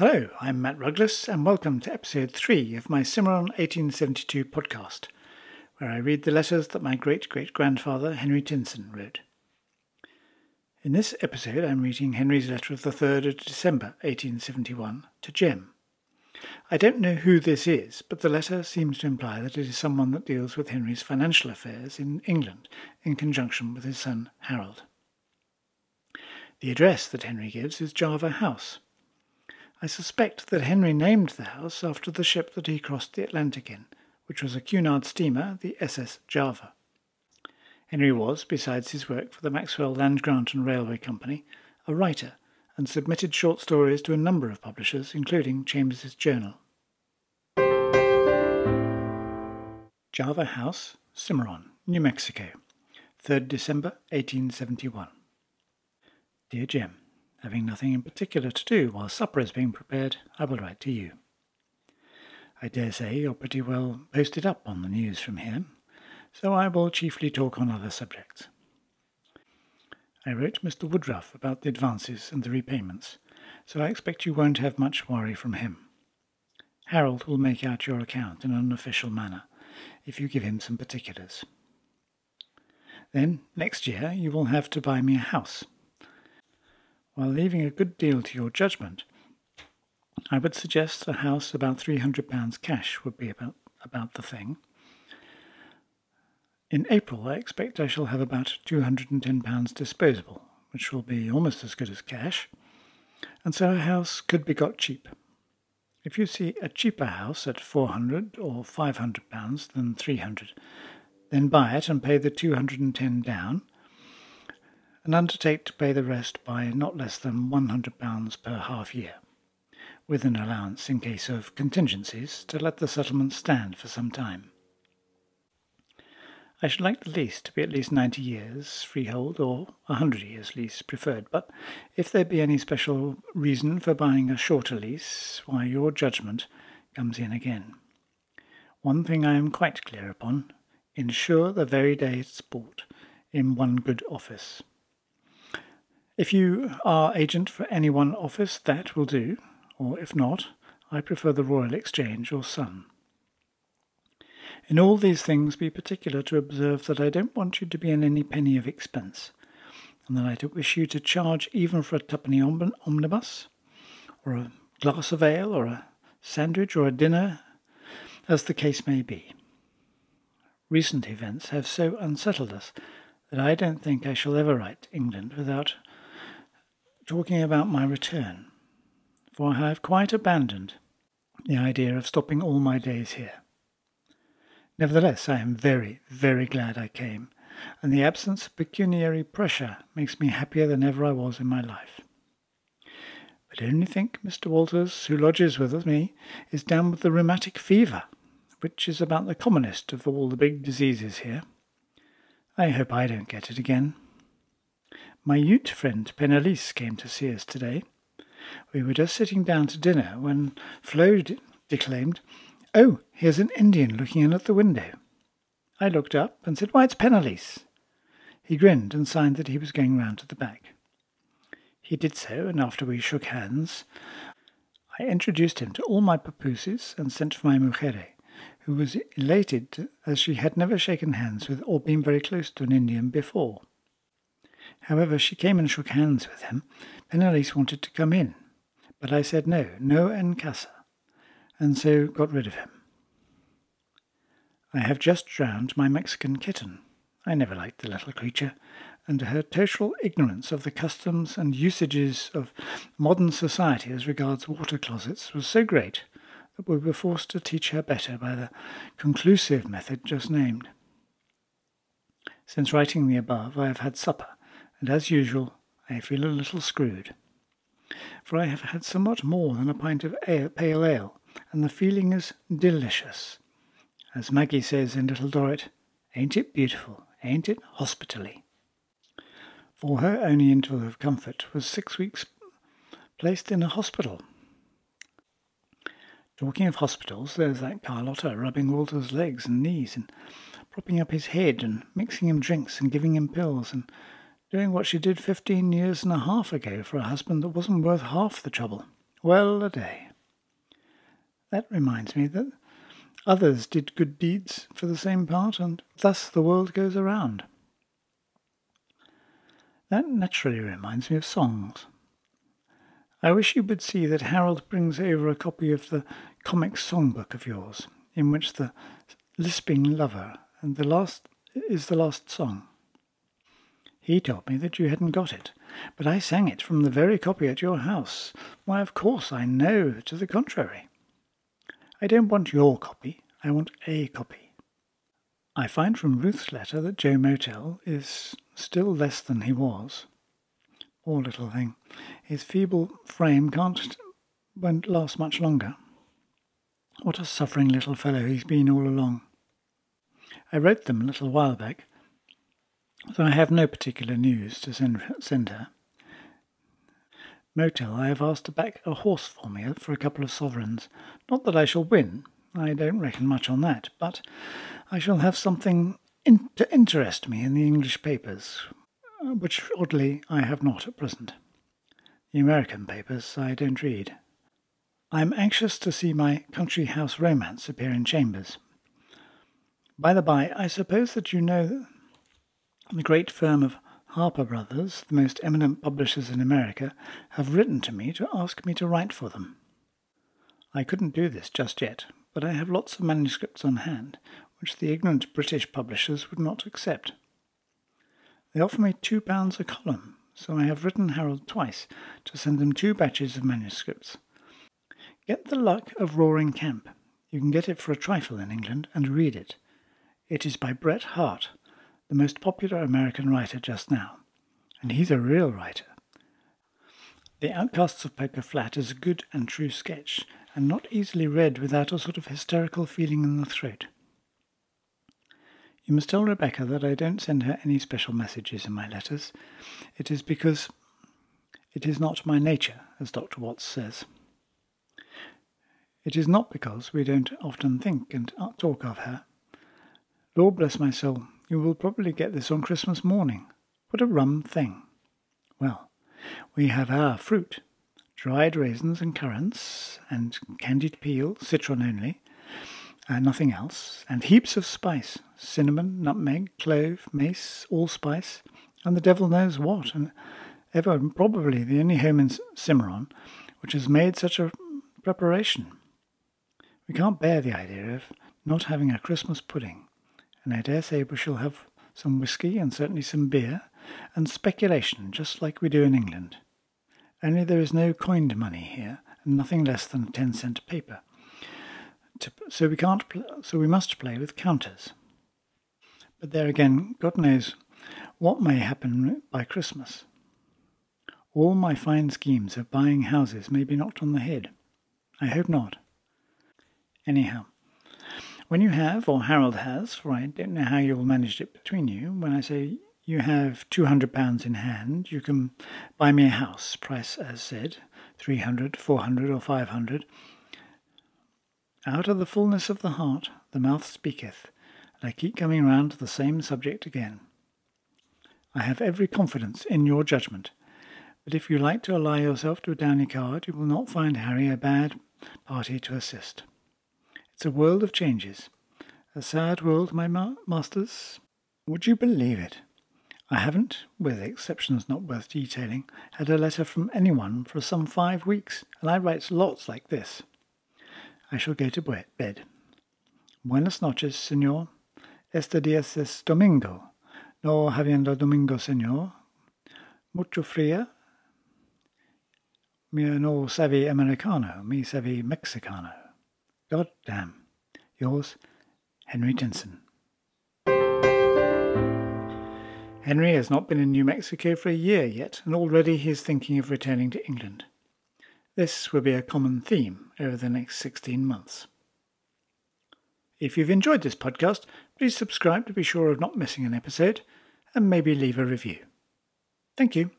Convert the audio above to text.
Hello, I'm Matt Ruggless, and welcome to episode 3 of my Cimarron 1872 podcast, where I read the letters that my great great grandfather Henry Tinson wrote. In this episode, I'm reading Henry's letter of the 3rd of December 1871 to Jem. I don't know who this is, but the letter seems to imply that it is someone that deals with Henry's financial affairs in England in conjunction with his son Harold. The address that Henry gives is Java House, I suspect that Henry named the house after the ship that he crossed the Atlantic in, which was a Cunard steamer, the SS Java. Henry was, besides his work for the Maxwell Land Grant and Railway Company, a writer and submitted short stories to a number of publishers, including Chambers's Journal. Java House, Cimarron, New Mexico, 3rd December 1871. Dear Jem, Having nothing in particular to do while supper is being prepared, I will write to you. I dare say you're pretty well posted up on the news from here, so I will chiefly talk on other subjects. I wrote Mr. Woodruff about the advances and the repayments, so I expect you won't have much worry from him. Harold will make out your account in an official manner, if you give him some particulars. Then, next year, you will have to buy me a house, while leaving a good deal to your judgment, I would suggest a house about £300 cash would be about, about the thing. In April, I expect I shall have about £210 disposable, which will be almost as good as cash, and so a house could be got cheap. If you see a cheaper house at 400 or 500 pounds than 300, then buy it and pay the 210 down, and undertake to pay the rest by not less than £100 per half year, with an allowance in case of contingencies to let the settlement stand for some time. I should like the lease to be at least 90 years freehold or 100 years lease preferred, but if there be any special reason for buying a shorter lease, why your judgment comes in again. One thing I am quite clear upon insure the very day it's bought in one good office. If you are agent for any one office, that will do, or if not, I prefer the Royal Exchange or Sun. In all these things, be particular to observe that I don't want you to be in any penny of expense, and that I don't wish you to charge even for a twopenny omnibus, or a glass of ale, or a sandwich, or a dinner, as the case may be. Recent events have so unsettled us that I don't think I shall ever write England without talking about my return, for I have quite abandoned the idea of stopping all my days here. Nevertheless, I am very, very glad I came, and the absence of pecuniary pressure makes me happier than ever I was in my life. But only think Mr. Walters, who lodges with me, is down with the rheumatic fever, which is about the commonest of all the big diseases here. I hope I don't get it again. My Ute friend Penelise came to see us today. We were just sitting down to dinner when Flo declaimed, Oh, here's an Indian looking in at the window. I looked up and said, Why, it's Penelise. He grinned and signed that he was going round to the back. He did so, and after we shook hands, I introduced him to all my papooses and sent for my mujer, who was elated as she had never shaken hands with or been very close to an Indian before. However, she came and shook hands with him. Penelise wanted to come in, but I said no, no en casa, and so got rid of him. I have just drowned my Mexican kitten. I never liked the little creature, and her total ignorance of the customs and usages of modern society as regards water closets was so great that we were forced to teach her better by the conclusive method just named. Since writing the above, I have had supper, and as usual, I feel a little screwed. For I have had somewhat more than a pint of ale, pale ale, and the feeling is delicious. As Maggie says in Little Dorrit, ain't it beautiful, ain't it hospitally? For her only interval of comfort was six weeks placed in a hospital. Talking of hospitals, there's that Carlotta rubbing Walter's legs and knees and propping up his head and mixing him drinks and giving him pills and doing what she did fifteen years and a half ago for a husband that wasn't worth half the trouble, Well a day. That reminds me that others did good deeds for the same part, and thus the world goes around. That naturally reminds me of songs. I wish you would see that Harold brings over a copy of the comic songbook of yours, in which the lisping lover and the last is the last song. He told me that you hadn't got it, but I sang it from the very copy at your house. Why, of course, I know to the contrary. I don't want your copy, I want a copy. I find from Ruth's letter that Joe Motel is still less than he was. Poor little thing. His feeble frame can't won't last much longer. What a suffering little fellow he's been all along. I wrote them a little while back, so I have no particular news to send, send her. Motel, I have asked to back a horse for me for a couple of sovereigns. Not that I shall win, I don't reckon much on that, but I shall have something in- to interest me in the English papers, uh, which oddly I have not at present. The American papers I don't read. I am anxious to see my country house romance appear in Chambers. By the by, I suppose that you know the great firm of Harper Brothers, the most eminent publishers in America, have written to me to ask me to write for them. I couldn't do this just yet, but I have lots of manuscripts on hand, which the ignorant British publishers would not accept. They offer me two pounds a column, so I have written Harold twice to send them two batches of manuscripts. Get the luck of Roaring Camp. You can get it for a trifle in England and read it. It is by Bret Harte, the most popular American writer just now, and he's a real writer. The Outcasts of Poker Flat is a good and true sketch, and not easily read without a sort of hysterical feeling in the throat. You must tell Rebecca that I don't send her any special messages in my letters. It is because it is not my nature, as Dr. Watts says. It is not because we don't often think and talk of her. Lord bless my soul, you will probably get this on Christmas morning. What a rum thing. Well, we have our fruit dried raisins and currants, and candied peel, citron only, and nothing else, and heaps of spice cinnamon, nutmeg, clove, mace, allspice, and the devil knows what, and ever probably the only home in Cimarron which has made such a preparation. We can't bear the idea of not having a Christmas pudding, and I dare say we shall have some whisky and certainly some beer, and speculation just like we do in England. Only there is no coined money here, and nothing less than ten cent paper. So we can't. Pl- so we must play with counters. But there again, God knows what may happen by Christmas. All my fine schemes of buying houses may be knocked on the head. I hope not. Anyhow, when you have, or Harold has, for I don't know how you'll manage it between you, when I say you have two hundred pounds in hand, you can buy me a house, price as said, three hundred, four hundred, or five hundred. Out of the fullness of the heart the mouth speaketh, and I keep coming round to the same subject again. I have every confidence in your judgment, but if you like to ally yourself to a downy card, you will not find Harry a bad party to assist. It's a world of changes. A sad world, my ma- masters. Would you believe it? I haven't, with exceptions not worth detailing, had a letter from anyone for some five weeks, and I write lots like this. I shall go to bed. Buenas noches, señor. Este día es domingo. No habiendo domingo, señor. Mucho fría. Mi no sabe americano, mi sabe mexicano. God damn. Yours, Henry Tinson. Henry has not been in New Mexico for a year yet, and already he is thinking of returning to England. This will be a common theme over the next 16 months. If you've enjoyed this podcast, please subscribe to be sure of not missing an episode, and maybe leave a review. Thank you.